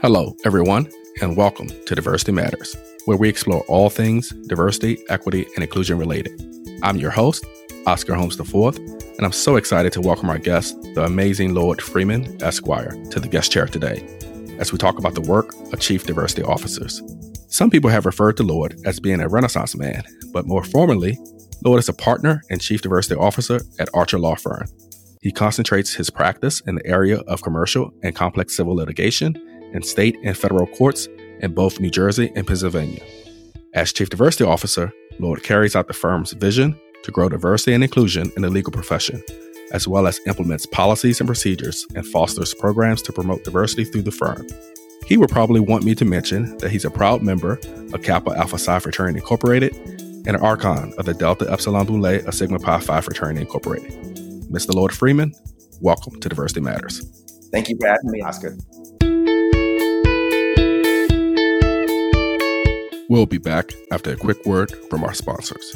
Hello, everyone, and welcome to Diversity Matters, where we explore all things diversity, equity, and inclusion related. I'm your host, Oscar Holmes IV, and I'm so excited to welcome our guest, the amazing Lloyd Freeman, Esquire, to the guest chair today as we talk about the work of Chief Diversity Officers. Some people have referred to Lloyd as being a Renaissance man, but more formally, Lloyd is a partner and Chief Diversity Officer at Archer Law Firm. He concentrates his practice in the area of commercial and complex civil litigation in state and federal courts in both New Jersey and Pennsylvania. As Chief Diversity Officer, Lloyd carries out the firm's vision to grow diversity and inclusion in the legal profession, as well as implements policies and procedures and fosters programs to promote diversity through the firm. He would probably want me to mention that he's a proud member of Kappa Alpha Psi Fraternity Incorporated and an archon of the Delta Epsilon Boule of Sigma Pi Phi Fraternity Incorporated. Mr. Lloyd Freeman, welcome to Diversity Matters. Thank you for having me, Oscar. We'll be back after a quick word from our sponsors.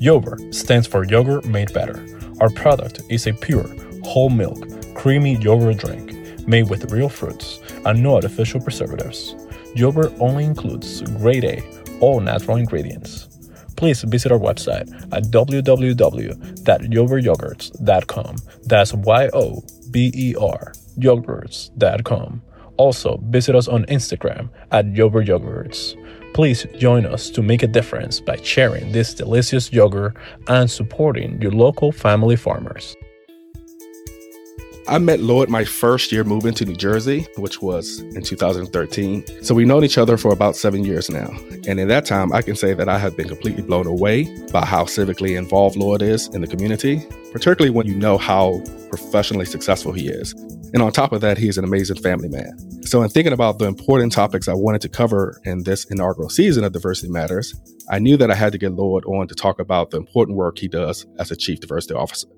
Yober stands for yogurt made better. Our product is a pure, whole milk, creamy yogurt drink made with real fruits and no artificial preservatives. Yober only includes grade A, all natural ingredients. Please visit our website at www.yoberyogurts.com. That's Y O B E R yogurts.com. Also, visit us on Instagram at Yober Yogurts. Please join us to make a difference by sharing this delicious yogurt and supporting your local family farmers. I met Lloyd my first year moving to New Jersey, which was in 2013. So we've known each other for about seven years now. And in that time, I can say that I have been completely blown away by how civically involved Lloyd is in the community, particularly when you know how professionally successful he is. And on top of that, he is an amazing family man. So, in thinking about the important topics I wanted to cover in this inaugural season of Diversity Matters, I knew that I had to get Lloyd on to talk about the important work he does as a Chief Diversity Officer.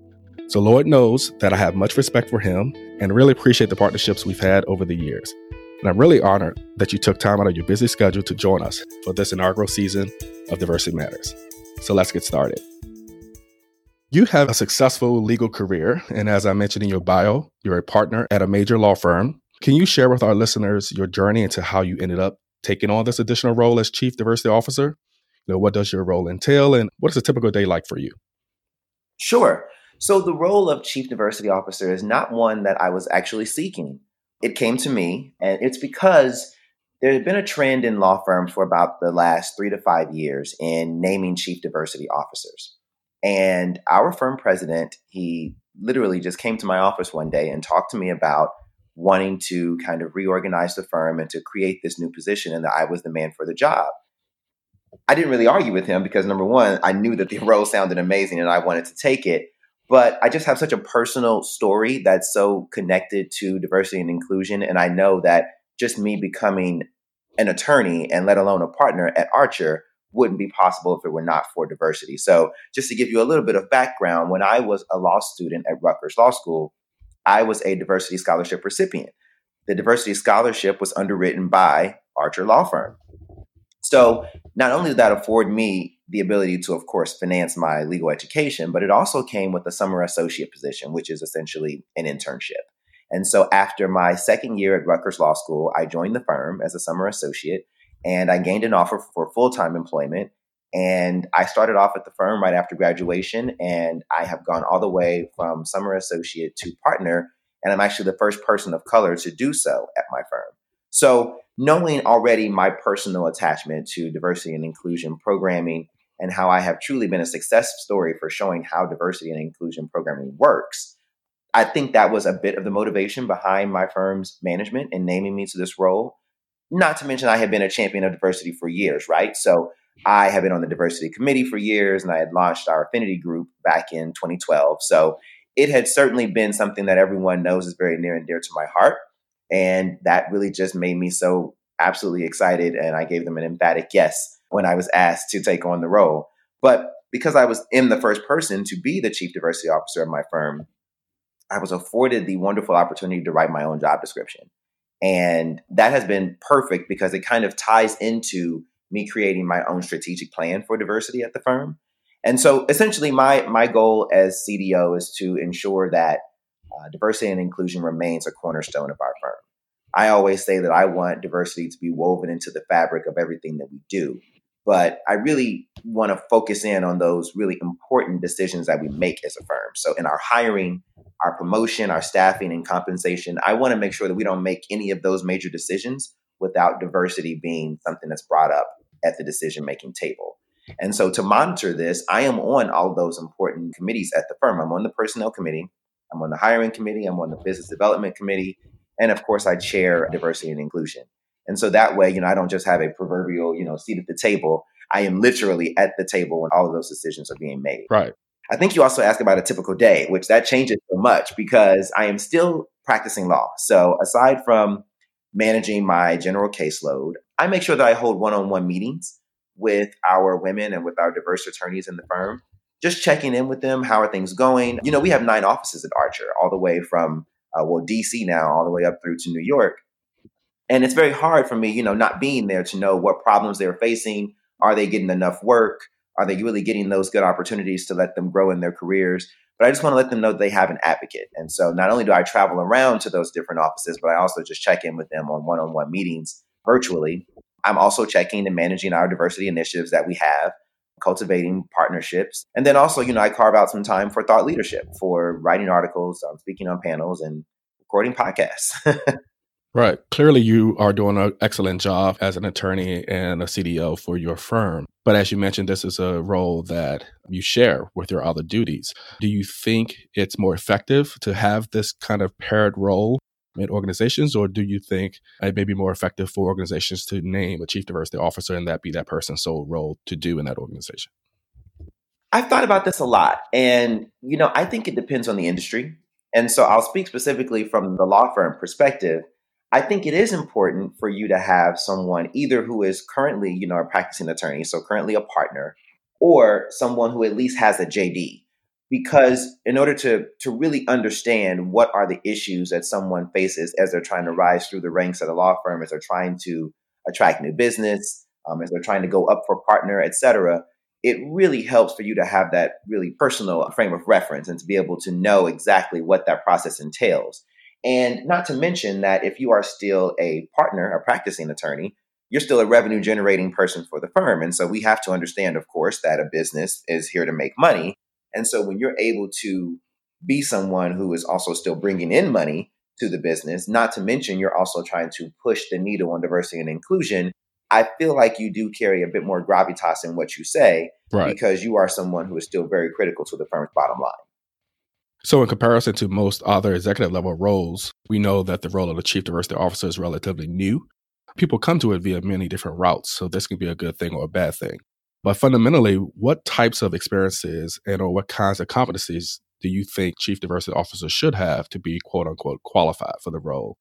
So, Lloyd knows that I have much respect for him and really appreciate the partnerships we've had over the years. And I'm really honored that you took time out of your busy schedule to join us for this inaugural season of Diversity Matters. So, let's get started. You have a successful legal career, and as I mentioned in your bio, you're a partner at a major law firm. Can you share with our listeners your journey into how you ended up taking on this additional role as Chief Diversity Officer? You know, what does your role entail, and what is a typical day like for you? Sure. So, the role of Chief Diversity Officer is not one that I was actually seeking. It came to me, and it's because there had been a trend in law firms for about the last three to five years in naming Chief Diversity Officers. And our firm president, he literally just came to my office one day and talked to me about wanting to kind of reorganize the firm and to create this new position, and that I was the man for the job. I didn't really argue with him because number one, I knew that the role sounded amazing and I wanted to take it. But I just have such a personal story that's so connected to diversity and inclusion. And I know that just me becoming an attorney and let alone a partner at Archer wouldn't be possible if it were not for diversity. So, just to give you a little bit of background, when I was a law student at Rutgers Law School, I was a diversity scholarship recipient. The diversity scholarship was underwritten by Archer Law Firm. So, not only did that afford me the ability to, of course, finance my legal education, but it also came with a summer associate position, which is essentially an internship. And so after my second year at Rutgers Law School, I joined the firm as a summer associate and I gained an offer for full time employment. And I started off at the firm right after graduation, and I have gone all the way from summer associate to partner. And I'm actually the first person of color to do so at my firm. So, knowing already my personal attachment to diversity and inclusion programming and how I have truly been a success story for showing how diversity and inclusion programming works. I think that was a bit of the motivation behind my firm's management in naming me to this role. Not to mention, I had been a champion of diversity for years, right? So I have been on the diversity committee for years, and I had launched our affinity group back in 2012. So it had certainly been something that everyone knows is very near and dear to my heart. And that really just made me so absolutely excited. And I gave them an emphatic yes when I was asked to take on the role. But because I was in the first person to be the chief diversity officer of my firm, I was afforded the wonderful opportunity to write my own job description. And that has been perfect because it kind of ties into me creating my own strategic plan for diversity at the firm. And so essentially my my goal as CDO is to ensure that uh, diversity and inclusion remains a cornerstone of our firm. I always say that I want diversity to be woven into the fabric of everything that we do. But I really want to focus in on those really important decisions that we make as a firm. So in our hiring, our promotion, our staffing, and compensation, I want to make sure that we don't make any of those major decisions without diversity being something that's brought up at the decision making table. And so to monitor this, I am on all those important committees at the firm. I'm on the personnel committee, I'm on the hiring committee, I'm on the business development committee, and of course I chair diversity and inclusion. And so that way, you know, I don't just have a proverbial, you know, seat at the table. I am literally at the table when all of those decisions are being made. Right. I think you also asked about a typical day, which that changes so much because I am still practicing law. So aside from managing my general caseload, I make sure that I hold one-on-one meetings with our women and with our diverse attorneys in the firm, just checking in with them. How are things going? You know, we have nine offices at Archer, all the way from, uh, well, DC now, all the way up through to New York. And it's very hard for me, you know, not being there to know what problems they're facing. Are they getting enough work? Are they really getting those good opportunities to let them grow in their careers? But I just want to let them know they have an advocate. And so not only do I travel around to those different offices, but I also just check in with them on one on one meetings virtually. I'm also checking and managing our diversity initiatives that we have, cultivating partnerships. And then also, you know, I carve out some time for thought leadership, for writing articles, um, speaking on panels, and recording podcasts. Right. Clearly, you are doing an excellent job as an attorney and a CDO for your firm. But as you mentioned, this is a role that you share with your other duties. Do you think it's more effective to have this kind of paired role in organizations, or do you think it may be more effective for organizations to name a chief diversity officer and that be that person's sole role to do in that organization? I've thought about this a lot. And, you know, I think it depends on the industry. And so I'll speak specifically from the law firm perspective. I think it is important for you to have someone either who is currently, you know, a practicing attorney, so currently a partner, or someone who at least has a JD. Because in order to to really understand what are the issues that someone faces as they're trying to rise through the ranks at a law firm, as they're trying to attract new business, um, as they're trying to go up for partner, et cetera, it really helps for you to have that really personal frame of reference and to be able to know exactly what that process entails. And not to mention that if you are still a partner, a practicing attorney, you're still a revenue generating person for the firm. And so we have to understand, of course, that a business is here to make money. And so when you're able to be someone who is also still bringing in money to the business, not to mention you're also trying to push the needle on diversity and inclusion, I feel like you do carry a bit more gravitas in what you say right. because you are someone who is still very critical to the firm's bottom line. So, in comparison to most other executive level roles, we know that the role of the chief diversity officer is relatively new. People come to it via many different routes, so this can be a good thing or a bad thing. But fundamentally, what types of experiences and or what kinds of competencies do you think chief diversity officers should have to be quote unquote qualified for the role?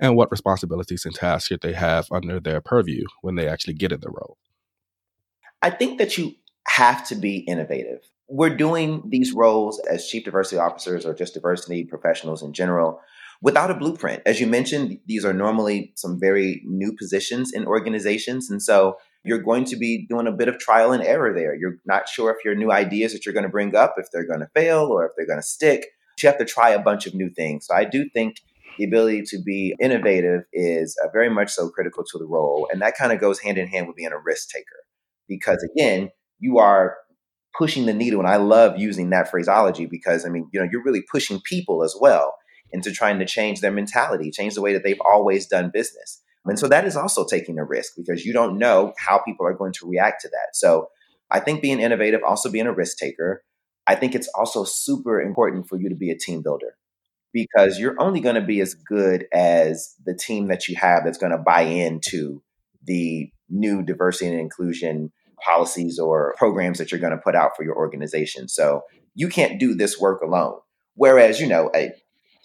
And what responsibilities and tasks should they have under their purview when they actually get in the role? I think that you have to be innovative we're doing these roles as chief diversity officers or just diversity professionals in general without a blueprint. As you mentioned, these are normally some very new positions in organizations. And so you're going to be doing a bit of trial and error there. You're not sure if your new ideas that you're going to bring up, if they're going to fail or if they're going to stick. You have to try a bunch of new things. So I do think the ability to be innovative is uh, very much so critical to the role. And that kind of goes hand in hand with being a risk taker. Because again, you are pushing the needle. And I love using that phraseology because, I mean, you know, you're really pushing people as well into trying to change their mentality, change the way that they've always done business. And so that is also taking a risk because you don't know how people are going to react to that. So I think being innovative, also being a risk taker, I think it's also super important for you to be a team builder because you're only going to be as good as the team that you have that's going to buy into the new diversity and inclusion policies or programs that you're going to put out for your organization. So you can't do this work alone. Whereas, you know, a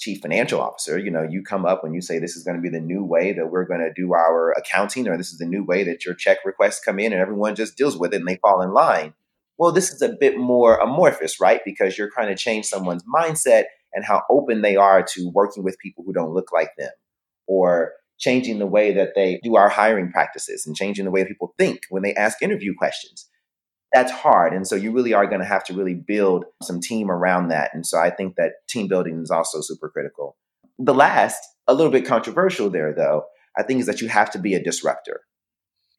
chief financial officer, you know, you come up when you say this is going to be the new way that we're going to do our accounting, or this is the new way that your check requests come in and everyone just deals with it and they fall in line. Well, this is a bit more amorphous, right? Because you're trying to change someone's mindset and how open they are to working with people who don't look like them or changing the way that they do our hiring practices and changing the way people think when they ask interview questions. That's hard. And so you really are going to have to really build some team around that. And so I think that team building is also super critical. The last a little bit controversial there, though, I think is that you have to be a disruptor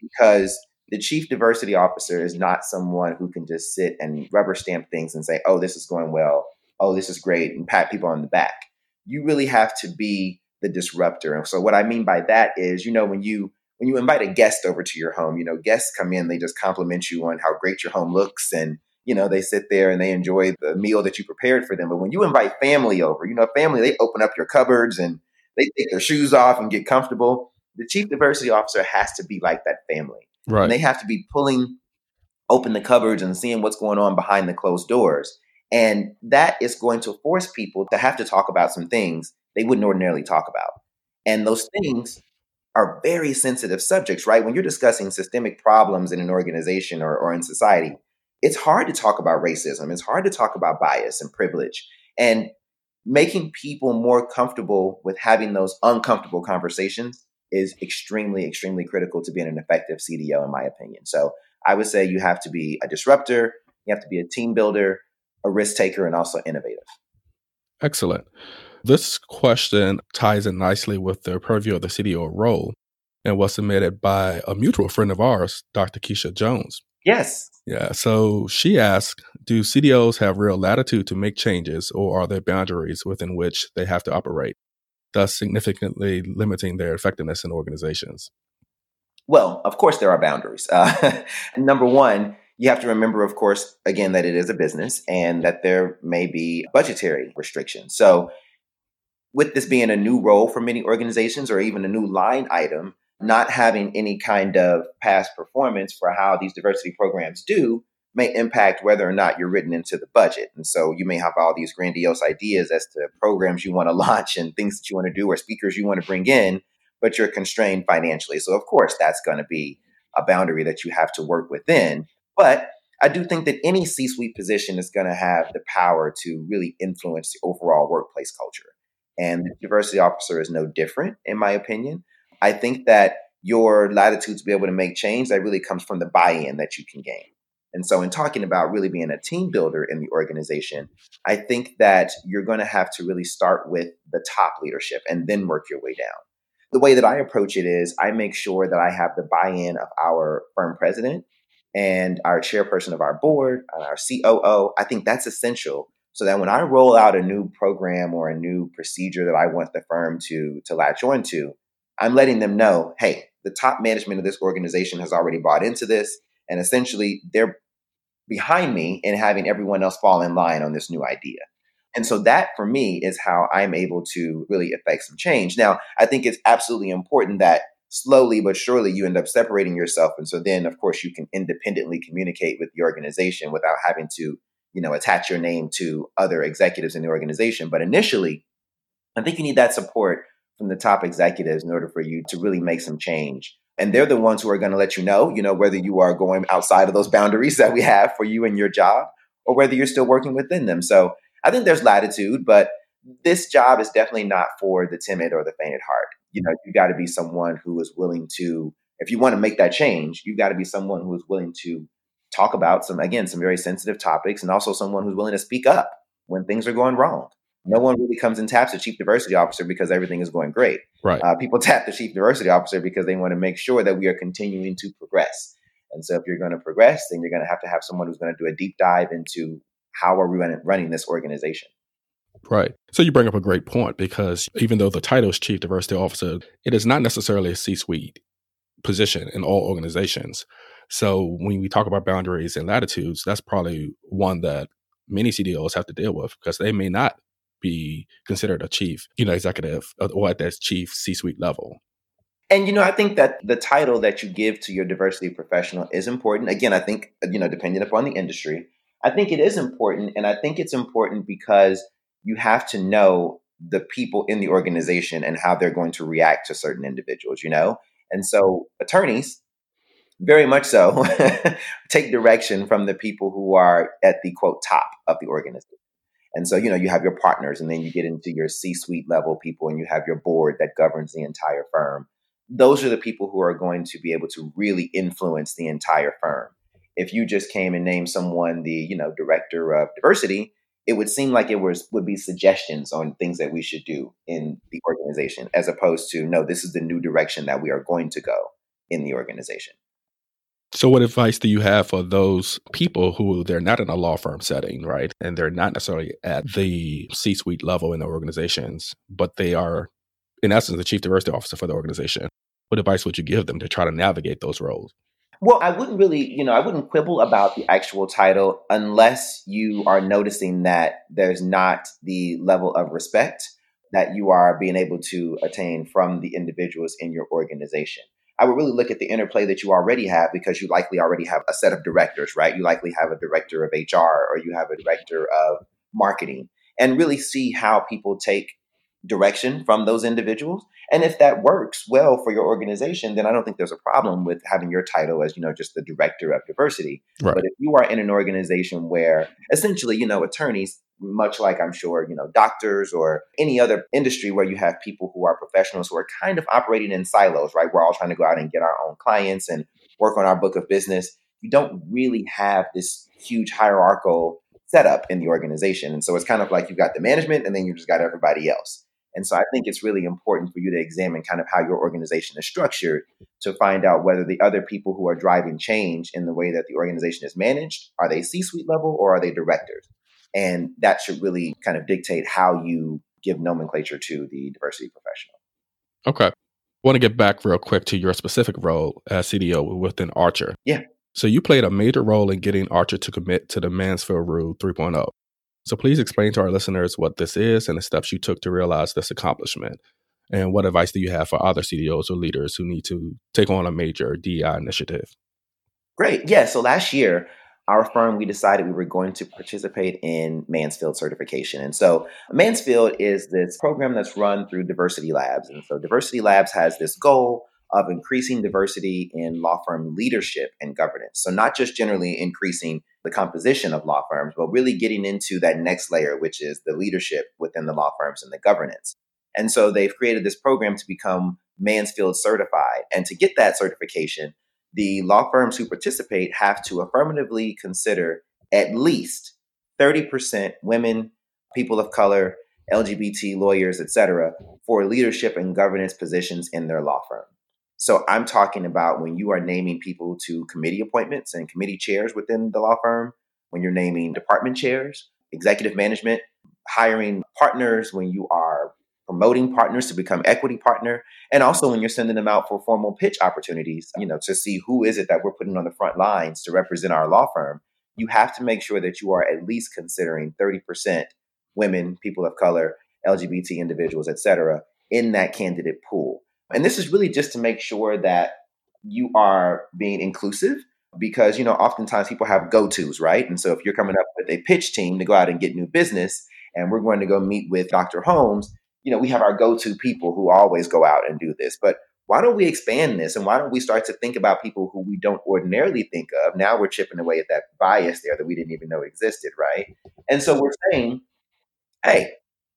because the chief diversity officer is not someone who can just sit and rubber stamp things and say, oh, this is going well. Oh, this is great, and pat people on the back. You really have to be the disruptor. And so what I mean by that is, you know, when you when you invite a guest over to your home, you know, guests come in, they just compliment you on how great your home looks and you know, they sit there and they enjoy the meal that you prepared for them. But when you invite family over, you know, family, they open up your cupboards and they take their shoes off and get comfortable. The chief diversity officer has to be like that family. Right. And they have to be pulling open the cupboards and seeing what's going on behind the closed doors. And that is going to force people to have to talk about some things they wouldn't ordinarily talk about. And those things are very sensitive subjects, right? When you're discussing systemic problems in an organization or, or in society, it's hard to talk about racism. It's hard to talk about bias and privilege. And making people more comfortable with having those uncomfortable conversations is extremely, extremely critical to being an effective CDO, in my opinion. So I would say you have to be a disruptor, you have to be a team builder, a risk taker, and also innovative. Excellent. This question ties in nicely with the purview of the CDO role and was submitted by a mutual friend of ours, Dr. Keisha Jones. Yes. Yeah. So she asked Do CDOs have real latitude to make changes, or are there boundaries within which they have to operate, thus significantly limiting their effectiveness in organizations? Well, of course, there are boundaries. Uh, number one, you have to remember, of course, again, that it is a business and that there may be budgetary restrictions. So, with this being a new role for many organizations or even a new line item, not having any kind of past performance for how these diversity programs do may impact whether or not you're written into the budget. And so you may have all these grandiose ideas as to programs you want to launch and things that you want to do or speakers you want to bring in, but you're constrained financially. So, of course, that's going to be a boundary that you have to work within. But I do think that any C suite position is going to have the power to really influence the overall workplace culture. And the diversity officer is no different, in my opinion. I think that your latitude to be able to make change that really comes from the buy-in that you can gain. And so, in talking about really being a team builder in the organization, I think that you're going to have to really start with the top leadership and then work your way down. The way that I approach it is I make sure that I have the buy in of our firm president and our chairperson of our board and our COO. I think that's essential so that when I roll out a new program or a new procedure that I want the firm to, to latch on to, I'm letting them know, hey, the top management of this organization has already bought into this. And essentially, they're behind me in having everyone else fall in line on this new idea. And so that for me is how I'm able to really affect some change. Now, I think it's absolutely important that slowly but surely you end up separating yourself. And so then, of course, you can independently communicate with the organization without having to, you know, attach your name to other executives in the organization. But initially, I think you need that support from the top executives in order for you to really make some change. And they're the ones who are going to let you know, you know, whether you are going outside of those boundaries that we have for you and your job or whether you're still working within them. So I think there's latitude, but this job is definitely not for the timid or the faint at heart. You know, you got to be someone who is willing to, if you want to make that change, you got to be someone who is willing to talk about some, again, some very sensitive topics and also someone who's willing to speak up when things are going wrong no one really comes and taps the chief diversity officer because everything is going great. Right. Uh, people tap the chief diversity officer because they want to make sure that we are continuing to progress. And so, if you're going to progress, then you're going to have to have someone who's going to do a deep dive into how are we running this organization. Right. So you bring up a great point because even though the title is chief diversity officer, it is not necessarily a C-suite position in all organizations. So when we talk about boundaries and latitudes, that's probably one that many CDOs have to deal with because they may not be considered a chief, you know, executive uh, or at that chief C suite level. And you know, I think that the title that you give to your diversity professional is important. Again, I think you know, depending upon the industry, I think it is important, and I think it's important because you have to know the people in the organization and how they're going to react to certain individuals. You know, and so attorneys, very much so, take direction from the people who are at the quote top of the organization. And so, you know, you have your partners and then you get into your C suite level people and you have your board that governs the entire firm. Those are the people who are going to be able to really influence the entire firm. If you just came and named someone the, you know, director of diversity it would seem like it was would be suggestions on things that we should do in the organization as opposed to no this is the new direction that we are going to go in the organization so what advice do you have for those people who they're not in a law firm setting right? And they're not necessarily at the c-suite level in the organizations but they are in essence the chief diversity officer for the organization. What advice would you give them to try to navigate those roles? Well, I wouldn't really, you know, I wouldn't quibble about the actual title unless you are noticing that there's not the level of respect that you are being able to attain from the individuals in your organization. I would really look at the interplay that you already have because you likely already have a set of directors, right? You likely have a director of HR or you have a director of marketing and really see how people take direction from those individuals. And if that works well for your organization, then I don't think there's a problem with having your title as, you know, just the director of diversity. Right. But if you are in an organization where essentially, you know, attorneys, much like I'm sure, you know, doctors or any other industry where you have people who are professionals who are kind of operating in silos, right? We're all trying to go out and get our own clients and work on our book of business. You don't really have this huge hierarchical setup in the organization. And so it's kind of like you've got the management and then you just got everybody else. And so I think it's really important for you to examine kind of how your organization is structured to find out whether the other people who are driving change in the way that the organization is managed are they C suite level or are they directors? And that should really kind of dictate how you give nomenclature to the diversity professional. Okay. I want to get back real quick to your specific role as CDO within Archer. Yeah. So you played a major role in getting Archer to commit to the Mansfield Rule 3.0. So please explain to our listeners what this is and the steps you took to realize this accomplishment. And what advice do you have for other CDOs or leaders who need to take on a major DEI initiative? Great. Yeah. So last year, our firm, we decided we were going to participate in Mansfield certification. And so Mansfield is this program that's run through Diversity Labs. And so Diversity Labs has this goal of increasing diversity in law firm leadership and governance. So, not just generally increasing the composition of law firms, but really getting into that next layer, which is the leadership within the law firms and the governance. And so, they've created this program to become Mansfield certified. And to get that certification, the law firms who participate have to affirmatively consider at least 30% women, people of color, LGBT lawyers, et cetera, for leadership and governance positions in their law firm. So I'm talking about when you are naming people to committee appointments and committee chairs within the law firm, when you're naming department chairs, executive management, hiring partners, when you are promoting partners to become equity partner, and also when you're sending them out for formal pitch opportunities, you know, to see who is it that we're putting on the front lines to represent our law firm, you have to make sure that you are at least considering 30% women, people of color, LGBT individuals, et cetera, in that candidate pool. And this is really just to make sure that you are being inclusive because, you know, oftentimes people have go tos, right? And so if you're coming up with a pitch team to go out and get new business and we're going to go meet with Dr. Holmes, you know, we have our go to people who always go out and do this. But why don't we expand this and why don't we start to think about people who we don't ordinarily think of? Now we're chipping away at that bias there that we didn't even know existed, right? And so we're saying, hey,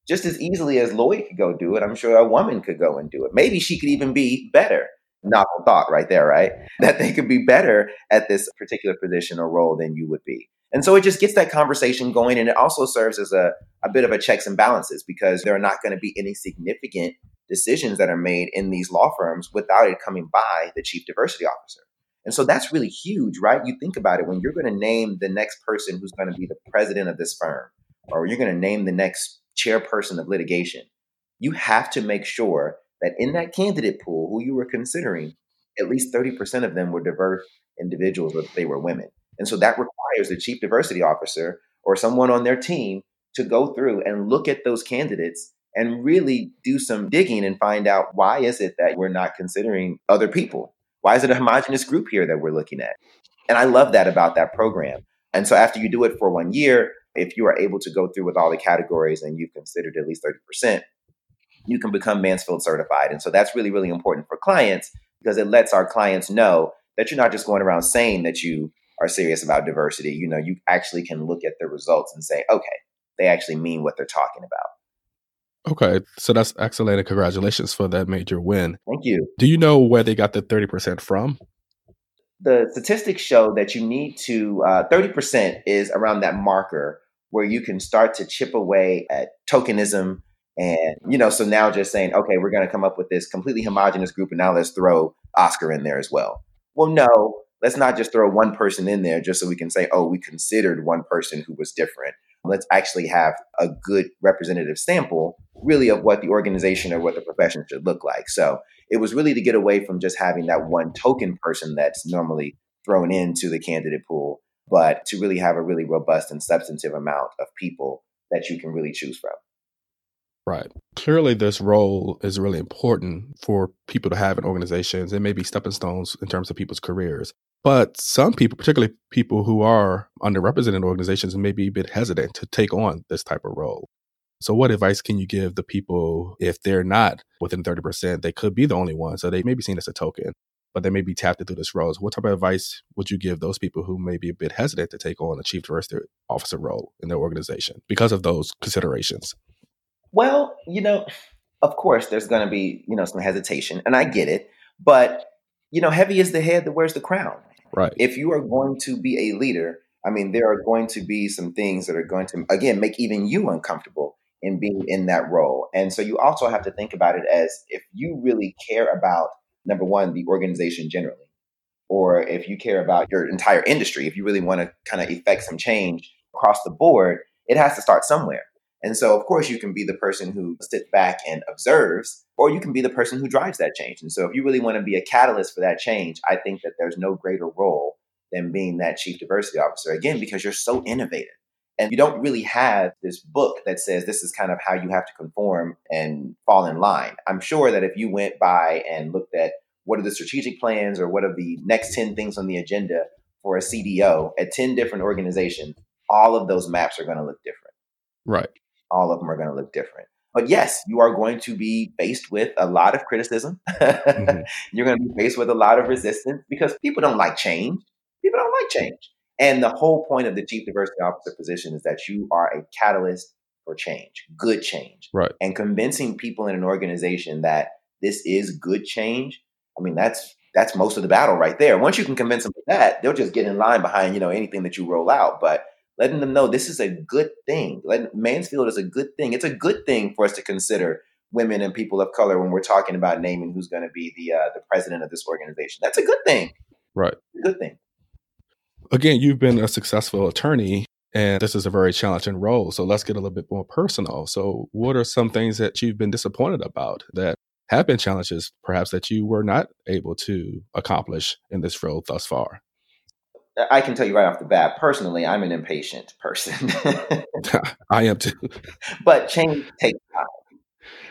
just as easily as Lloyd could go do it, I'm sure a woman could go and do it. Maybe she could even be better. Novel thought right there, right? That they could be better at this particular position or role than you would be. And so it just gets that conversation going. And it also serves as a, a bit of a checks and balances because there are not going to be any significant decisions that are made in these law firms without it coming by the chief diversity officer. And so that's really huge, right? You think about it when you're going to name the next person who's going to be the president of this firm, or you're going to name the next chairperson of litigation, you have to make sure that in that candidate pool who you were considering, at least 30% of them were diverse individuals, whether they were women. And so that requires the chief diversity officer or someone on their team to go through and look at those candidates and really do some digging and find out why is it that we're not considering other people? Why is it a homogenous group here that we're looking at? And I love that about that program. And so after you do it for one year, if you are able to go through with all the categories and you've considered at least 30%, you can become Mansfield certified. And so that's really, really important for clients because it lets our clients know that you're not just going around saying that you are serious about diversity. You know, you actually can look at the results and say, okay, they actually mean what they're talking about. Okay, so that's excellent. And congratulations for that major win. Thank you. Do you know where they got the 30% from? The statistics show that you need to, uh, 30% is around that marker where you can start to chip away at tokenism and, you know, so now just saying, okay, we're going to come up with this completely homogenous group and now let's throw Oscar in there as well. Well, no, let's not just throw one person in there just so we can say, oh, we considered one person who was different. Let's actually have a good representative sample, really, of what the organization or what the profession should look like. So it was really to get away from just having that one token person that's normally thrown into the candidate pool, but to really have a really robust and substantive amount of people that you can really choose from. Right. Clearly, this role is really important for people to have in organizations. It may be stepping stones in terms of people's careers. But some people, particularly people who are underrepresented in organizations, may be a bit hesitant to take on this type of role. So, what advice can you give the people if they're not within 30%? They could be the only one. So, they may be seen as a token, but they may be tapped into this role. So what type of advice would you give those people who may be a bit hesitant to take on a chief diversity officer role in their organization because of those considerations? Well, you know, of course, there's going to be, you know, some hesitation, and I get it. But, you know, heavy is the head that wears the crown. Right. If you are going to be a leader, I mean, there are going to be some things that are going to, again, make even you uncomfortable in being in that role. And so you also have to think about it as if you really care about, number one, the organization generally, or if you care about your entire industry, if you really want to kind of effect some change across the board, it has to start somewhere. And so, of course, you can be the person who sits back and observes, or you can be the person who drives that change. And so, if you really want to be a catalyst for that change, I think that there's no greater role than being that chief diversity officer, again, because you're so innovative. And you don't really have this book that says this is kind of how you have to conform and fall in line. I'm sure that if you went by and looked at what are the strategic plans or what are the next 10 things on the agenda for a CDO at 10 different organizations, all of those maps are going to look different. Right all of them are going to look different. But yes, you are going to be faced with a lot of criticism. mm-hmm. You're going to be faced with a lot of resistance because people don't like change. People don't like change. And the whole point of the chief diversity officer position is that you are a catalyst for change, good change. Right. And convincing people in an organization that this is good change, I mean, that's that's most of the battle right there. Once you can convince them of that, they'll just get in line behind, you know, anything that you roll out. But letting them know this is a good thing. Letting, Mansfield is a good thing. It's a good thing for us to consider women and people of color when we're talking about naming who's going to be the uh, the president of this organization. That's a good thing. Right. good thing. Again, you've been a successful attorney and this is a very challenging role. So let's get a little bit more personal. So what are some things that you've been disappointed about that have been challenges perhaps that you were not able to accomplish in this role thus far? I can tell you right off the bat, personally, I'm an impatient person. I am too. But change takes time.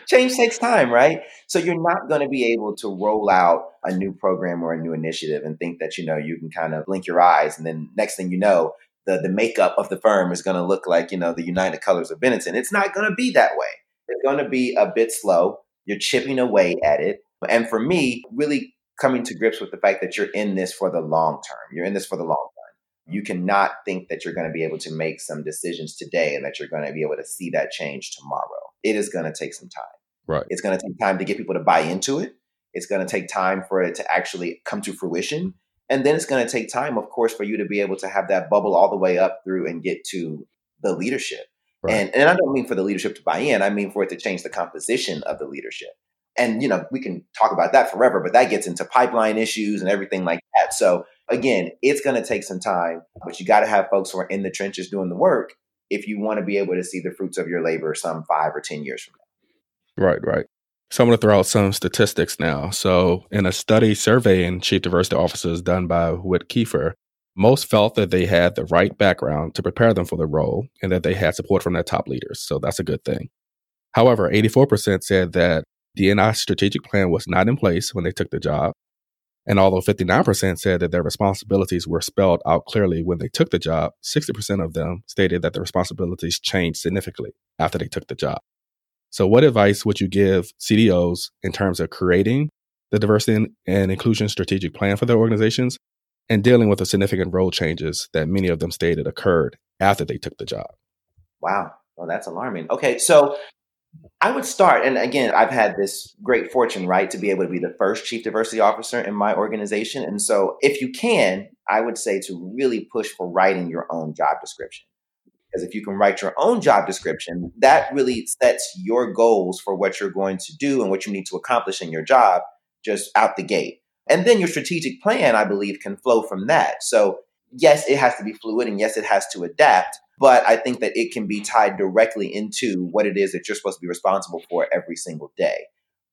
Change takes time, right? So you're not going to be able to roll out a new program or a new initiative and think that you know you can kind of blink your eyes and then next thing you know, the the makeup of the firm is going to look like you know the United Colors of Benetton. It's not going to be that way. It's going to be a bit slow. You're chipping away at it. And for me, really coming to grips with the fact that you're in this for the long term. You're in this for the long term. You cannot think that you're going to be able to make some decisions today and that you're going to be able to see that change tomorrow. It is going to take some time. Right. It's going to take time to get people to buy into it. It's going to take time for it to actually come to fruition. And then it's going to take time, of course, for you to be able to have that bubble all the way up through and get to the leadership. Right. And, and I don't mean for the leadership to buy in, I mean for it to change the composition of the leadership and you know we can talk about that forever but that gets into pipeline issues and everything like that so again it's going to take some time but you got to have folks who are in the trenches doing the work if you want to be able to see the fruits of your labor some five or ten years from now. Right right. So i'm going to throw out some statistics now. So in a study surveying chief diversity officers done by Witt Kieffer most felt that they had the right background to prepare them for the role and that they had support from their top leaders. So that's a good thing. However, 84% said that D&I strategic plan was not in place when they took the job. And although 59% said that their responsibilities were spelled out clearly when they took the job, 60% of them stated that their responsibilities changed significantly after they took the job. So, what advice would you give CDOs in terms of creating the diversity and inclusion strategic plan for their organizations and dealing with the significant role changes that many of them stated occurred after they took the job? Wow. Well, that's alarming. Okay. So, I would start, and again, I've had this great fortune, right, to be able to be the first chief diversity officer in my organization. And so, if you can, I would say to really push for writing your own job description. Because if you can write your own job description, that really sets your goals for what you're going to do and what you need to accomplish in your job just out the gate. And then your strategic plan, I believe, can flow from that. So, yes, it has to be fluid and yes, it has to adapt. But I think that it can be tied directly into what it is that you're supposed to be responsible for every single day.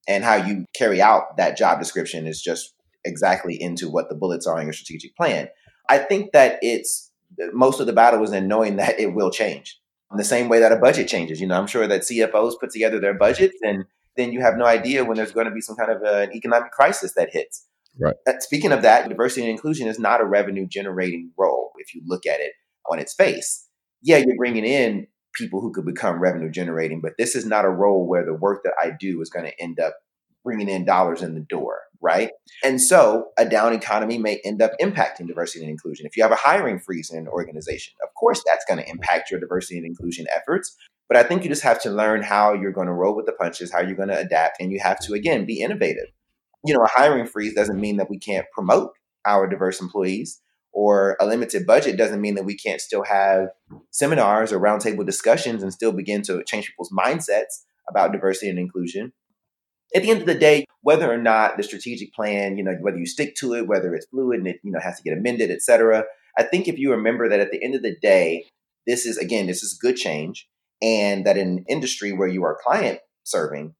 And how you carry out that job description is just exactly into what the bullets are in your strategic plan. I think that it's most of the battle is in knowing that it will change in the same way that a budget changes. You know, I'm sure that CFOs put together their budgets and then you have no idea when there's going to be some kind of an economic crisis that hits. Right. Uh, speaking of that, diversity and inclusion is not a revenue generating role if you look at it on its face. Yeah, you're bringing in people who could become revenue generating, but this is not a role where the work that I do is going to end up bringing in dollars in the door, right? And so a down economy may end up impacting diversity and inclusion. If you have a hiring freeze in an organization, of course that's going to impact your diversity and inclusion efforts. But I think you just have to learn how you're going to roll with the punches, how you're going to adapt, and you have to, again, be innovative. You know, a hiring freeze doesn't mean that we can't promote our diverse employees, or a limited budget doesn't mean that we can't still have seminars or roundtable discussions and still begin to change people's mindsets about diversity and inclusion at the end of the day, whether or not the strategic plan, you know, whether you stick to it, whether it's fluid and it, you know, has to get amended, et cetera, I think if you remember that at the end of the day, this is again, this is good change, and that in an industry where you are client serving,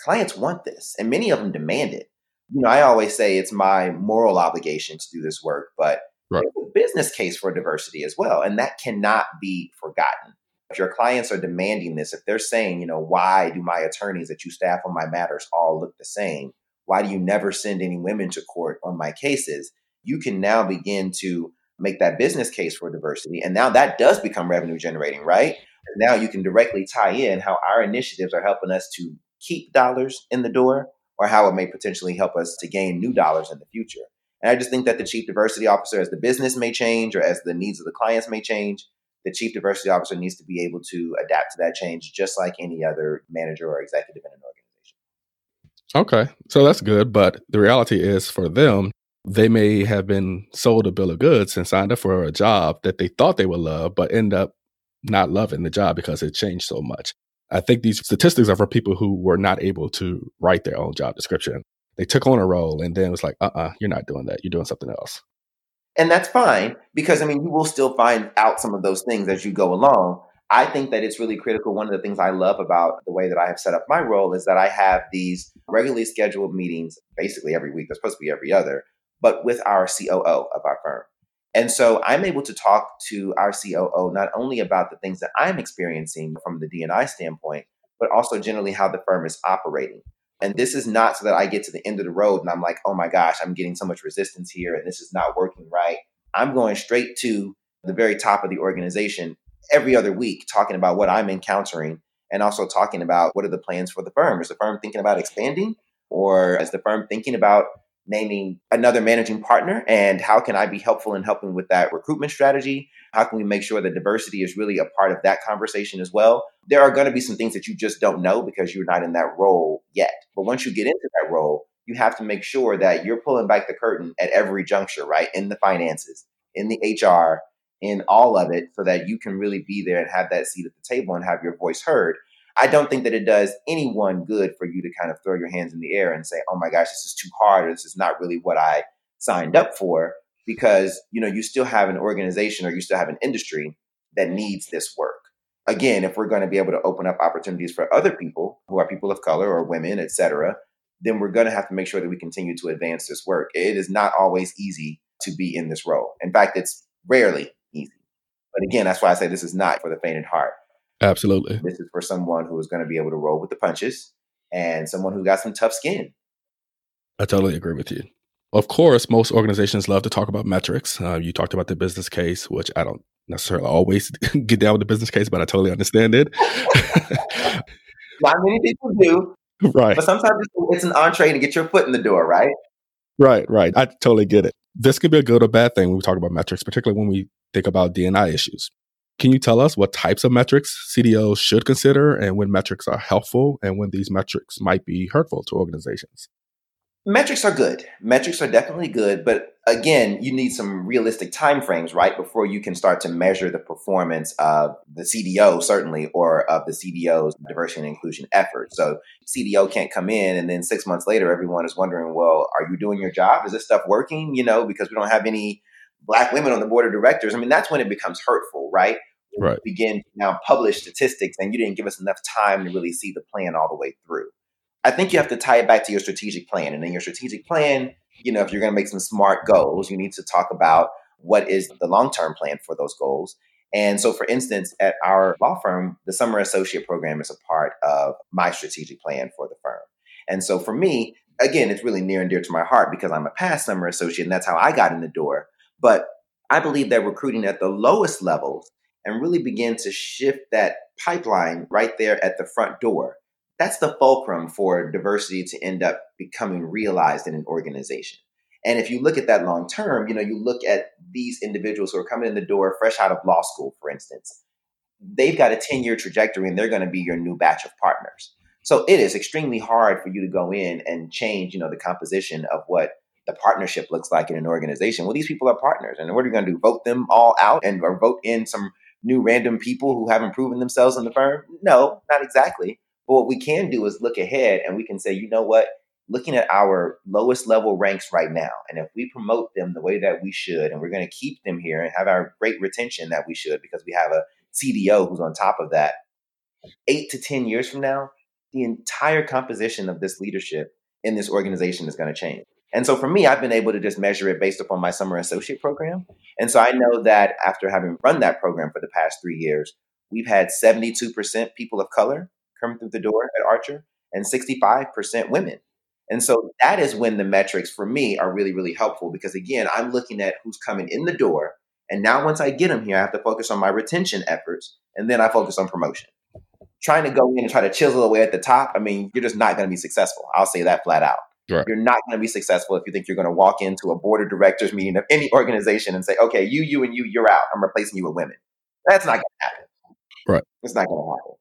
clients want this, and many of them demand it. You know, I always say it's my moral obligation to do this work, but right. a business case for diversity as well, and that cannot be forgotten if your clients are demanding this, if they're saying, you know, why do my attorneys that you staff on my matters all look the same? Why do you never send any women to court on my cases? You can now begin to make that business case for diversity. And now that does become revenue generating, right? Now you can directly tie in how our initiatives are helping us to keep dollars in the door or how it may potentially help us to gain new dollars in the future. And I just think that the chief diversity officer, as the business may change or as the needs of the clients may change, the chief diversity officer needs to be able to adapt to that change just like any other manager or executive in an organization. Okay, so that's good. But the reality is for them, they may have been sold a bill of goods and signed up for a job that they thought they would love, but end up not loving the job because it changed so much. I think these statistics are for people who were not able to write their own job description. They took on a role and then it was like, uh uh-uh, uh, you are not doing that. You're doing something else. And that's fine because I mean, you will still find out some of those things as you go along. I think that it's really critical. One of the things I love about the way that I have set up my role is that I have these regularly scheduled meetings basically every week. They're supposed to be every other, but with our COO of our firm. And so I'm able to talk to our COO not only about the things that I'm experiencing from the D&I standpoint, but also generally how the firm is operating. And this is not so that I get to the end of the road and I'm like, oh my gosh, I'm getting so much resistance here and this is not working right. I'm going straight to the very top of the organization every other week talking about what I'm encountering and also talking about what are the plans for the firm. Is the firm thinking about expanding or is the firm thinking about naming another managing partner and how can I be helpful in helping with that recruitment strategy? How can we make sure that diversity is really a part of that conversation as well? There are going to be some things that you just don't know because you're not in that role yet. But once you get into that role, you have to make sure that you're pulling back the curtain at every juncture, right? In the finances, in the HR, in all of it, so that you can really be there and have that seat at the table and have your voice heard. I don't think that it does anyone good for you to kind of throw your hands in the air and say, "Oh my gosh, this is too hard," or "This is not really what I signed up for," because you know you still have an organization or you still have an industry that needs this work. Again, if we're going to be able to open up opportunities for other people who are people of color or women, et cetera, then we're going to have to make sure that we continue to advance this work. It is not always easy to be in this role. In fact, it's rarely easy. But again, that's why I say this is not for the faint of heart. Absolutely. This is for someone who is going to be able to roll with the punches and someone who got some tough skin. I totally agree with you. Of course, most organizations love to talk about metrics. Uh, you talked about the business case, which I don't necessarily always get down with the business case, but I totally understand it. Not many people do. Right. But sometimes it's an entree to get your foot in the door, right? Right, right. I totally get it. This could be a good or bad thing when we talk about metrics, particularly when we think about D&I issues. Can you tell us what types of metrics CDOs should consider and when metrics are helpful and when these metrics might be hurtful to organizations? Metrics are good. Metrics are definitely good, but again, you need some realistic timeframes, right, before you can start to measure the performance of the CDO, certainly, or of the CDO's diversity and inclusion effort. So CDO can't come in and then six months later, everyone is wondering, well, are you doing your job? Is this stuff working? You know, because we don't have any black women on the board of directors. I mean, that's when it becomes hurtful, right? Right. begin now publish statistics and you didn't give us enough time to really see the plan all the way through. I think you have to tie it back to your strategic plan. And in your strategic plan, you know, if you're going to make some smart goals, you need to talk about what is the long term plan for those goals. And so, for instance, at our law firm, the summer associate program is a part of my strategic plan for the firm. And so, for me, again, it's really near and dear to my heart because I'm a past summer associate and that's how I got in the door. But I believe that recruiting at the lowest levels and really begin to shift that pipeline right there at the front door that's the fulcrum for diversity to end up becoming realized in an organization. And if you look at that long term, you know, you look at these individuals who are coming in the door fresh out of law school, for instance, they've got a 10 year trajectory and they're going to be your new batch of partners. So it is extremely hard for you to go in and change, you know, the composition of what the partnership looks like in an organization. Well, these people are partners. And what are you going to do? Vote them all out and or vote in some new random people who haven't proven themselves in the firm? No, not exactly. But what we can do is look ahead and we can say, you know what? Looking at our lowest level ranks right now, and if we promote them the way that we should, and we're going to keep them here and have our great retention that we should, because we have a CDO who's on top of that, eight to 10 years from now, the entire composition of this leadership in this organization is going to change. And so for me, I've been able to just measure it based upon my summer associate program. And so I know that after having run that program for the past three years, we've had 72% people of color come through the door at Archer and 65% women. And so that is when the metrics for me are really, really helpful because again, I'm looking at who's coming in the door. And now once I get them here, I have to focus on my retention efforts and then I focus on promotion. Trying to go in and try to chisel away at the top, I mean, you're just not going to be successful. I'll say that flat out. Right. You're not going to be successful if you think you're going to walk into a board of directors meeting of any organization and say, okay, you, you, and you, you're out. I'm replacing you with women. That's not going to happen. Right. It's not going to happen.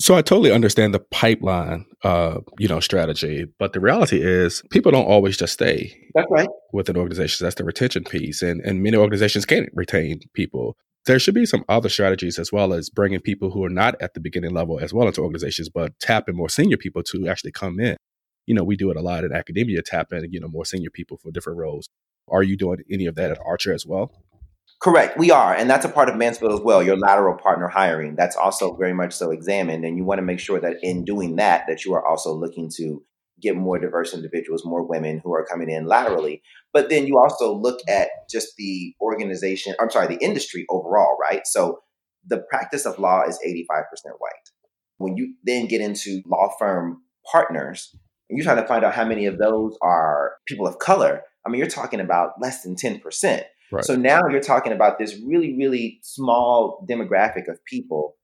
So I totally understand the pipeline, uh, you know, strategy, but the reality is people don't always just stay. That's right. With an organization, that's the retention piece, and and many organizations can't retain people. There should be some other strategies as well as bringing people who are not at the beginning level as well into organizations, but tapping more senior people to actually come in. You know, we do it a lot in academia, tapping you know more senior people for different roles. Are you doing any of that at Archer as well? Correct, we are, and that's a part of Mansfield as well. Your lateral partner hiring that's also very much so examined, and you want to make sure that in doing that, that you are also looking to get more diverse individuals, more women who are coming in laterally. But then you also look at just the organization. I'm sorry, the industry overall, right? So the practice of law is 85% white. When you then get into law firm partners, you're trying to find out how many of those are people of color. I mean, you're talking about less than 10%. Right. So now you're talking about this really, really small demographic of people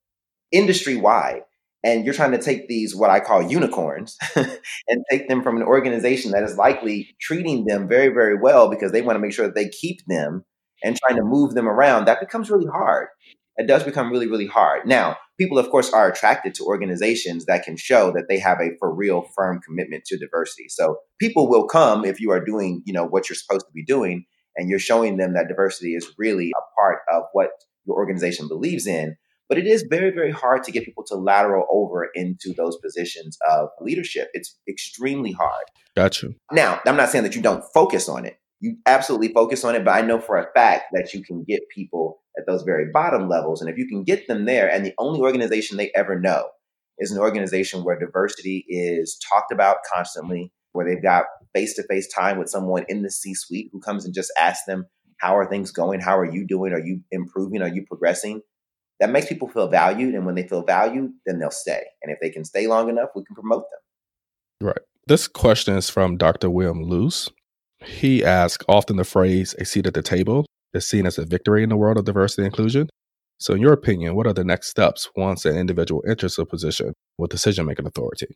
industry wide. And you're trying to take these, what I call unicorns, and take them from an organization that is likely treating them very, very well because they want to make sure that they keep them and trying to move them around. That becomes really hard. It does become really, really hard. Now, people, of course, are attracted to organizations that can show that they have a for real firm commitment to diversity. So people will come if you are doing, you know, what you're supposed to be doing and you're showing them that diversity is really a part of what your organization believes in. But it is very, very hard to get people to lateral over into those positions of leadership. It's extremely hard. Gotcha. Now, I'm not saying that you don't focus on it. You absolutely focus on it, but I know for a fact that you can get people at those very bottom levels. And if you can get them there, and the only organization they ever know is an organization where diversity is talked about constantly, where they've got face to face time with someone in the C suite who comes and just asks them, How are things going? How are you doing? Are you improving? Are you progressing? That makes people feel valued. And when they feel valued, then they'll stay. And if they can stay long enough, we can promote them. Right. This question is from Dr. William Luce. He asks often the phrase a seat at the table is seen as a victory in the world of diversity and inclusion. So, in your opinion, what are the next steps once an individual enters a position with decision making authority?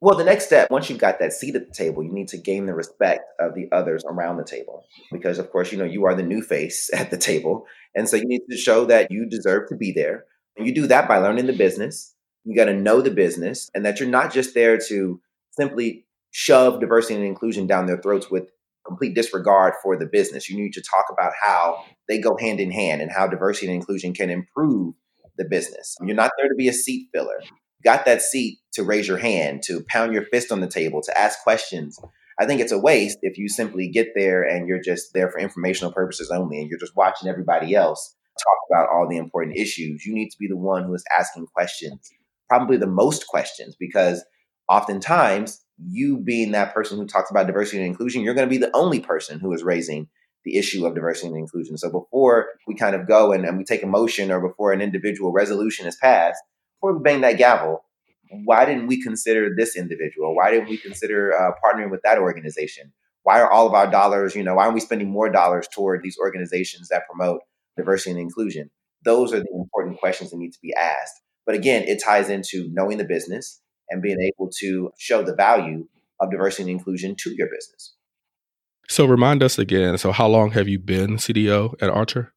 Well, the next step, once you've got that seat at the table, you need to gain the respect of the others around the table. Because, of course, you know, you are the new face at the table. And so you need to show that you deserve to be there. And you do that by learning the business. You got to know the business and that you're not just there to simply shove diversity and inclusion down their throats with complete disregard for the business. You need to talk about how they go hand in hand and how diversity and inclusion can improve the business. You're not there to be a seat filler. You got that seat to raise your hand, to pound your fist on the table, to ask questions. I think it's a waste if you simply get there and you're just there for informational purposes only and you're just watching everybody else talk about all the important issues. You need to be the one who is asking questions, probably the most questions, because oftentimes you being that person who talks about diversity and inclusion, you're going to be the only person who is raising the issue of diversity and inclusion. So before we kind of go and, and we take a motion or before an individual resolution is passed, before we bang that gavel, why didn't we consider this individual? Why didn't we consider uh, partnering with that organization? Why are all of our dollars, you know, why aren't we spending more dollars toward these organizations that promote diversity and inclusion? Those are the important questions that need to be asked. But again, it ties into knowing the business and being able to show the value of diversity and inclusion to your business. So remind us again. So how long have you been CDO at Archer?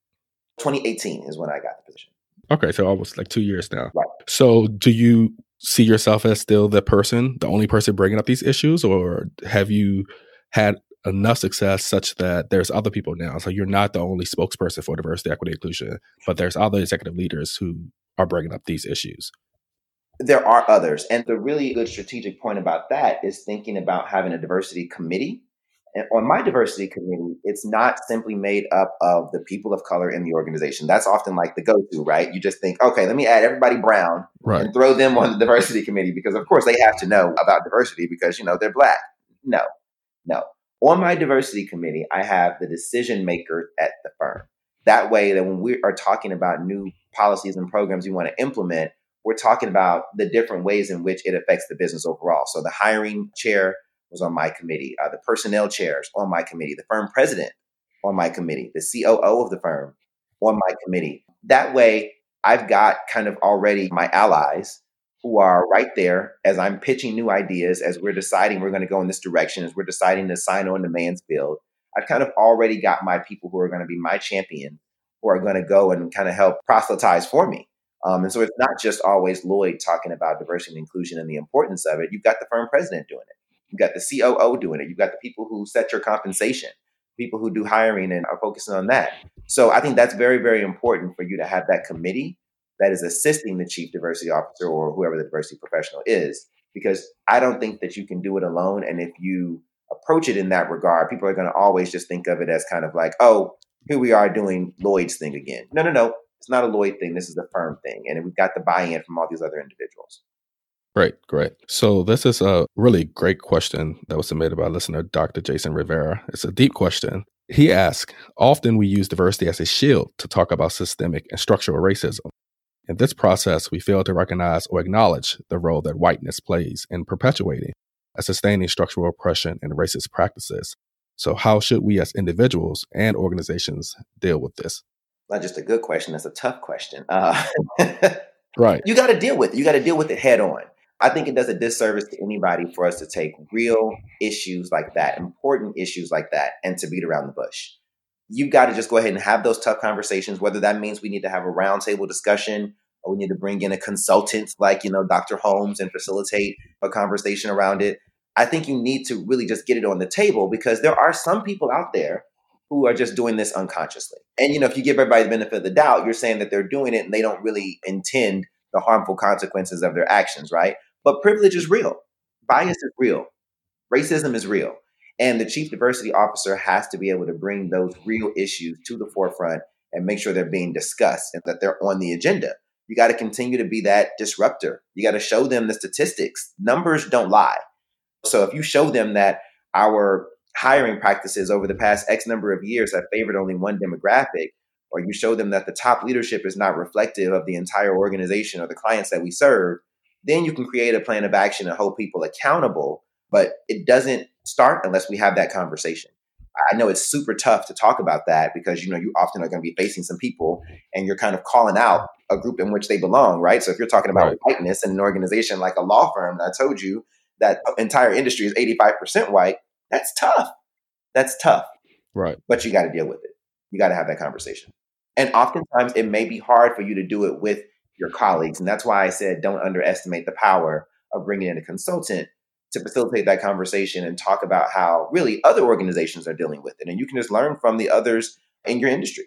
2018 is when I got the position. Okay, so almost like two years now. Right. So do you see yourself as still the person, the only person bringing up these issues, or have you had enough success such that there's other people now? So you're not the only spokesperson for diversity, equity, inclusion, but there's other executive leaders who are bringing up these issues. There are others. And the really good strategic point about that is thinking about having a diversity committee and on my diversity committee, it's not simply made up of the people of color in the organization. That's often like the go to, right? You just think, okay, let me add everybody brown right. and throw them on the diversity committee because, of course, they have to know about diversity because, you know, they're black. No, no. On my diversity committee, I have the decision makers at the firm. That way, that when we are talking about new policies and programs we want to implement, we're talking about the different ways in which it affects the business overall. So the hiring chair was on my committee, uh, the personnel chairs on my committee, the firm president on my committee, the COO of the firm on my committee. That way, I've got kind of already my allies who are right there as I'm pitching new ideas, as we're deciding we're going to go in this direction, as we're deciding to sign on to Mansfield. I've kind of already got my people who are going to be my champion, who are going to go and kind of help proselytize for me. Um, and so it's not just always Lloyd talking about diversity and inclusion and the importance of it. You've got the firm president doing it. You've got the COO doing it. You've got the people who set your compensation, people who do hiring and are focusing on that. So I think that's very, very important for you to have that committee that is assisting the chief diversity officer or whoever the diversity professional is, because I don't think that you can do it alone. And if you approach it in that regard, people are going to always just think of it as kind of like, oh, here we are doing Lloyd's thing again. No, no, no. It's not a Lloyd thing. This is a firm thing. And we've got the buy in from all these other individuals. Great, great. So this is a really great question that was submitted by listener Dr. Jason Rivera. It's a deep question. He asked, often we use diversity as a shield to talk about systemic and structural racism. In this process, we fail to recognize or acknowledge the role that whiteness plays in perpetuating and sustaining structural oppression and racist practices. So, how should we as individuals and organizations deal with this? Not just a good question, that's a tough question. Uh, right. You got to deal with it. You got to deal with it head on. I think it does a disservice to anybody for us to take real issues like that, important issues like that, and to beat around the bush. You've got to just go ahead and have those tough conversations, whether that means we need to have a roundtable discussion or we need to bring in a consultant like, you know, Dr. Holmes and facilitate a conversation around it. I think you need to really just get it on the table because there are some people out there who are just doing this unconsciously. And, you know, if you give everybody the benefit of the doubt, you're saying that they're doing it and they don't really intend the harmful consequences of their actions, right? But privilege is real. Bias is real. Racism is real. And the chief diversity officer has to be able to bring those real issues to the forefront and make sure they're being discussed and that they're on the agenda. You got to continue to be that disruptor. You got to show them the statistics. Numbers don't lie. So if you show them that our hiring practices over the past X number of years have favored only one demographic, or you show them that the top leadership is not reflective of the entire organization or the clients that we serve, then you can create a plan of action and hold people accountable. But it doesn't start unless we have that conversation. I know it's super tough to talk about that because you know you often are going to be facing some people and you're kind of calling out a group in which they belong, right? So if you're talking about right. whiteness in an organization like a law firm, I told you that entire industry is 85% white, that's tough. That's tough. Right. But you got to deal with it. You got to have that conversation. And oftentimes it may be hard for you to do it with your colleagues. And that's why I said don't underestimate the power of bringing in a consultant to facilitate that conversation and talk about how really other organizations are dealing with it. And you can just learn from the others in your industry.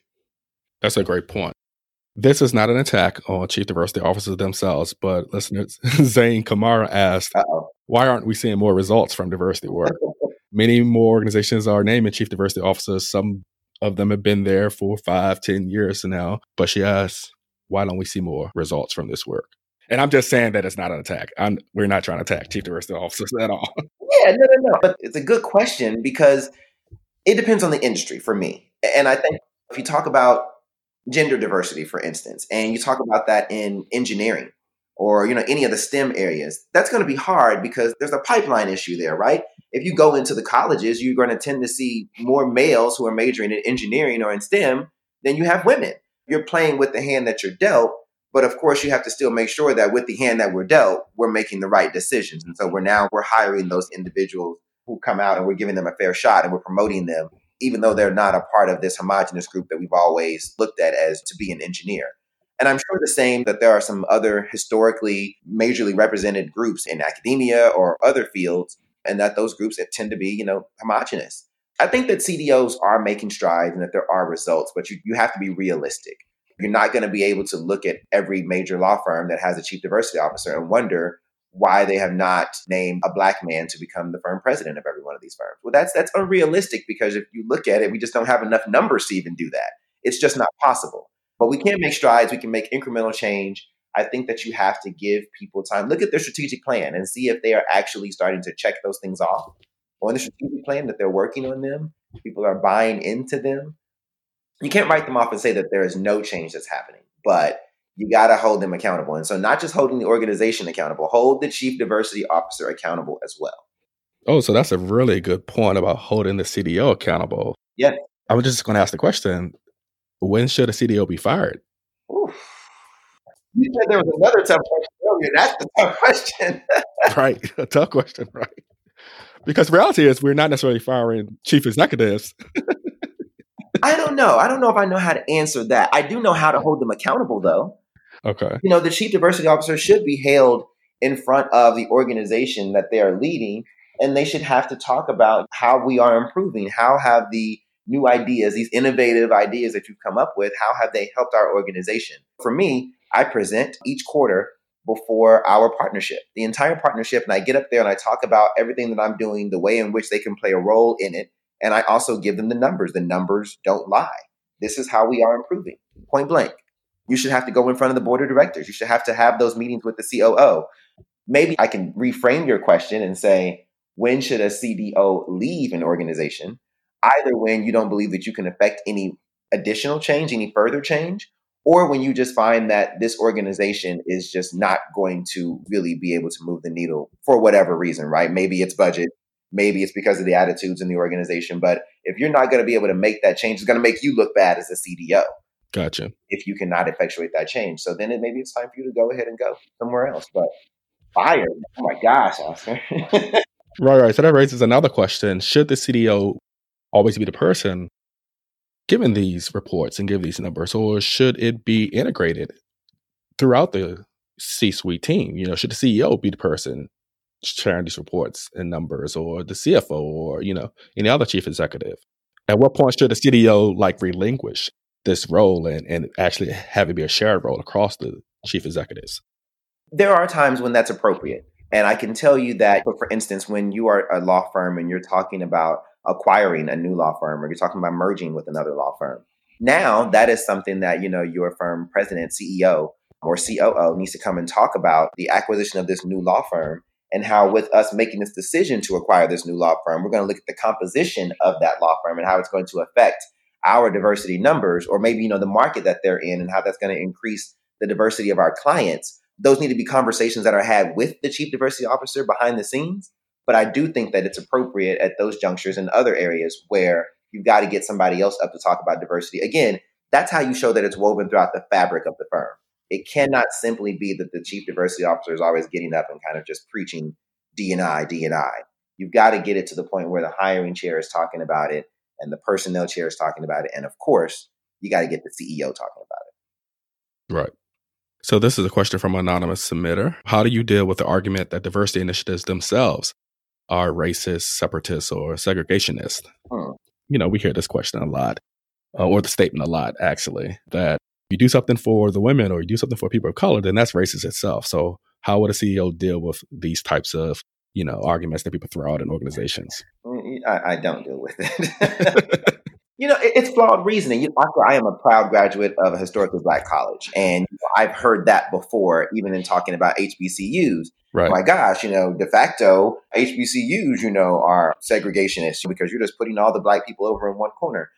That's a great point. This is not an attack on chief diversity officers themselves, but listeners, Zane Kamara asked, Uh-oh. why aren't we seeing more results from diversity work? Many more organizations are naming chief diversity officers. Some of them have been there for five, ten years now. But she asks, why don't we see more results from this work? And I'm just saying that it's not an attack. I'm, we're not trying to attack chief diversity officers at all. Yeah, no, no, no. But it's a good question because it depends on the industry for me. And I think if you talk about gender diversity, for instance, and you talk about that in engineering or you know any of the STEM areas, that's going to be hard because there's a pipeline issue there, right? If you go into the colleges, you're going to tend to see more males who are majoring in engineering or in STEM than you have women. You're playing with the hand that you're dealt, but of course you have to still make sure that with the hand that we're dealt, we're making the right decisions. And so we're now we're hiring those individuals who come out and we're giving them a fair shot and we're promoting them even though they're not a part of this homogenous group that we've always looked at as to be an engineer. And I'm sure the same that there are some other historically majorly represented groups in academia or other fields, and that those groups tend to be, you know, homogenous. I think that CDOs are making strides and that there are results, but you, you have to be realistic. You're not going to be able to look at every major law firm that has a chief diversity officer and wonder why they have not named a black man to become the firm president of every one of these firms. Well, that's that's unrealistic because if you look at it, we just don't have enough numbers to even do that. It's just not possible. But we can make strides. We can make incremental change. I think that you have to give people time. Look at their strategic plan and see if they are actually starting to check those things off on the strategic plan that they're working on them. People are buying into them. You can't write them off and say that there is no change that's happening, but you got to hold them accountable. And so, not just holding the organization accountable, hold the chief diversity officer accountable as well. Oh, so that's a really good point about holding the CDO accountable. Yeah. I was just going to ask the question when should a CDO be fired? Oof. You said there was another tough question earlier. That's the tough question. right. A tough question, right. Because reality is we're not necessarily firing chief executives. I don't know. I don't know if I know how to answer that. I do know how to hold them accountable, though. Okay. You know, the chief diversity officer should be hailed in front of the organization that they are leading, and they should have to talk about how we are improving. How have the new ideas, these innovative ideas that you've come up with, how have they helped our organization? For me, I present each quarter before our partnership, the entire partnership, and I get up there and I talk about everything that I'm doing, the way in which they can play a role in it, and I also give them the numbers. The numbers don't lie. This is how we are improving, point blank. You should have to go in front of the board of directors. You should have to have those meetings with the COO. Maybe I can reframe your question and say, when should a CDO leave an organization? Either when you don't believe that you can affect any additional change, any further change, or when you just find that this organization is just not going to really be able to move the needle for whatever reason, right? Maybe it's budget, maybe it's because of the attitudes in the organization. But if you're not going to be able to make that change, it's going to make you look bad as a CDO. Gotcha. If you cannot effectuate that change, so then it, maybe it's time for you to go ahead and go somewhere else. But fire, oh my gosh, Oscar. right, right. So that raises another question: Should the CDO always be the person given these reports and give these numbers, or should it be integrated throughout the C-suite team? You know, should the CEO be the person sharing these reports and numbers, or the CFO, or you know, any other chief executive? At what point should the CDO like relinquish this role and, and actually have it be a shared role across the chief executives? There are times when that's appropriate. And I can tell you that, for instance, when you are a law firm and you're talking about acquiring a new law firm or you're talking about merging with another law firm. Now that is something that, you know, your firm president, CEO, or COO needs to come and talk about the acquisition of this new law firm and how with us making this decision to acquire this new law firm, we're going to look at the composition of that law firm and how it's going to affect our diversity numbers or maybe, you know, the market that they're in and how that's going to increase the diversity of our clients. Those need to be conversations that are had with the chief diversity officer behind the scenes but I do think that it's appropriate at those junctures and other areas where you've got to get somebody else up to talk about diversity. Again, that's how you show that it's woven throughout the fabric of the firm. It cannot simply be that the chief diversity officer is always getting up and kind of just preaching D&I, D&I. You've got to get it to the point where the hiring chair is talking about it and the personnel chair is talking about it. And of course, you got to get the CEO talking about it. Right. So this is a question from an anonymous submitter. How do you deal with the argument that diversity initiatives themselves are racist, separatist, or segregationist? Hmm. You know, we hear this question a lot, uh, or the statement a lot, actually, that you do something for the women or you do something for people of color, then that's racist itself. So, how would a CEO deal with these types of you know arguments that people throw out in organizations? Mm, I, I don't deal with it. you know, it, it's flawed reasoning. You I am a proud graduate of a historically black college, and I've heard that before, even in talking about HBCUs. Right. My gosh, you know, de facto HBCUs, you know, are segregationists because you're just putting all the black people over in one corner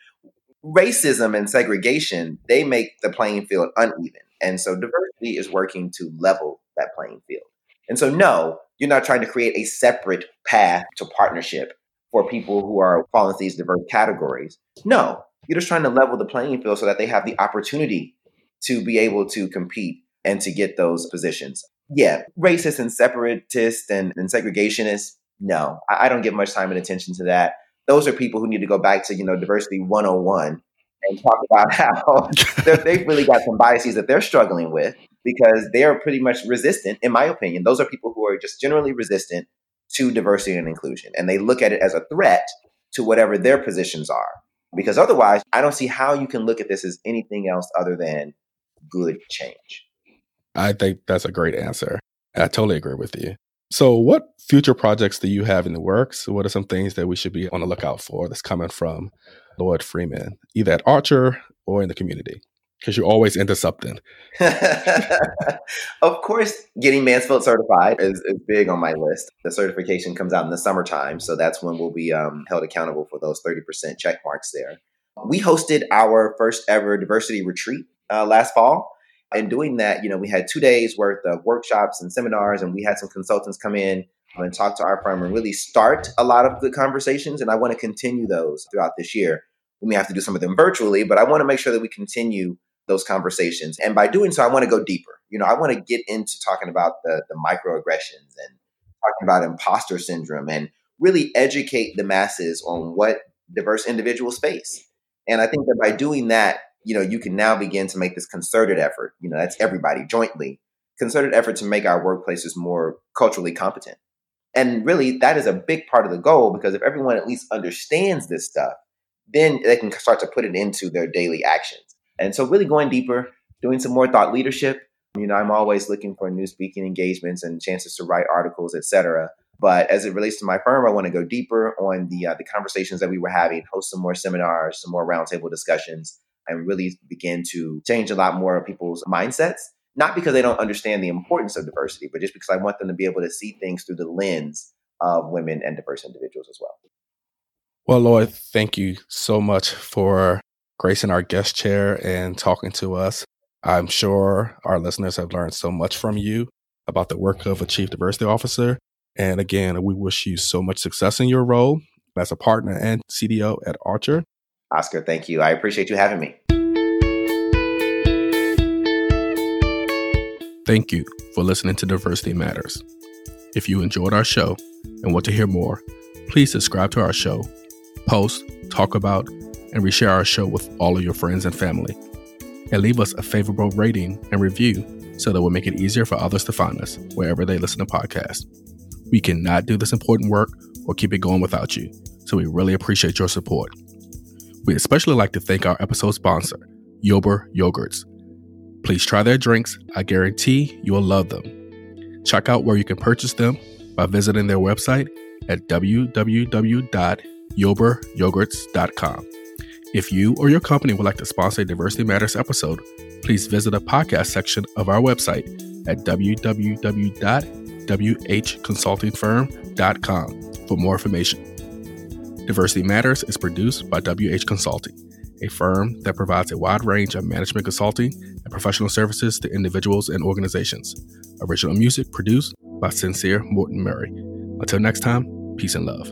racism and segregation, they make the playing field uneven. And so diversity is working to level that playing field. And so, no, you're not trying to create a separate path to partnership for people who are falling into these diverse categories. No, you're just trying to level the playing field so that they have the opportunity to be able to compete and to get those positions. Yeah, racist and separatist and, and segregationist, no, I, I don't give much time and attention to that those are people who need to go back to, you know, diversity 101 and talk about how they've really got some biases that they're struggling with because they're pretty much resistant, in my opinion. Those are people who are just generally resistant to diversity and inclusion. And they look at it as a threat to whatever their positions are. Because otherwise, I don't see how you can look at this as anything else other than good change. I think that's a great answer. I totally agree with you. So, what future projects do you have in the works? What are some things that we should be on the lookout for that's coming from Lloyd Freeman, either at Archer or in the community? Because you're always into something. of course, getting Mansfield certified is, is, big on my list. The certification comes out in the summertime, so that's when we'll be um, held accountable for those 30% check marks there. We hosted our first ever diversity retreat uh, last fall. And doing that, you know, we had two days worth of workshops and seminars, and we had some consultants come in and talk to our firm and really start a lot of good conversations. And I want to continue those throughout this year. We may have to do some of them virtually, but I want to make sure that we continue those conversations. And by doing so, I want to go deeper. You know, I want to get into talking about the, the microaggressions and talking about imposter syndrome and really educate the masses on what diverse individuals face. And I think that by doing that, you know, you can now begin to make this concerted effort. You know, that's everybody jointly concerted effort to make our workplaces more culturally competent. And really, that is a big part of the goal because if everyone at least understands this stuff, then they can start to put it into their daily actions. And so, really going deeper, doing some more thought leadership. You know, I'm always looking for new speaking engagements and chances to write articles, etc. But as it relates to my firm, I want to go deeper on the uh, the conversations that we were having, host some more seminars, some more roundtable discussions, and really begin to change a lot more of people's mindsets. Not because they don't understand the importance of diversity, but just because I want them to be able to see things through the lens of women and diverse individuals as well. Well, Lloyd, thank you so much for gracing our guest chair and talking to us. I'm sure our listeners have learned so much from you about the work of a chief diversity officer. And again, we wish you so much success in your role as a partner and CDO at Archer. Oscar, thank you. I appreciate you having me. Thank you for listening to Diversity Matters. If you enjoyed our show and want to hear more, please subscribe to our show, post, talk about, and reshare our show with all of your friends and family. And leave us a favorable rating and review so that we'll make it easier for others to find us wherever they listen to podcasts. We cannot do this important work or keep it going without you, so we really appreciate your support. We especially like to thank our episode sponsor, Yober Yogurts. Please try their drinks. I guarantee you will love them. Check out where you can purchase them by visiting their website at www.yoberyogurts.com. If you or your company would like to sponsor a Diversity Matters episode, please visit the podcast section of our website at www.whconsultingfirm.com for more information. Diversity Matters is produced by WH Consulting, a firm that provides a wide range of management consulting and professional services to individuals and organizations. Original music produced by Sincere Morton Murray. Until next time, peace and love.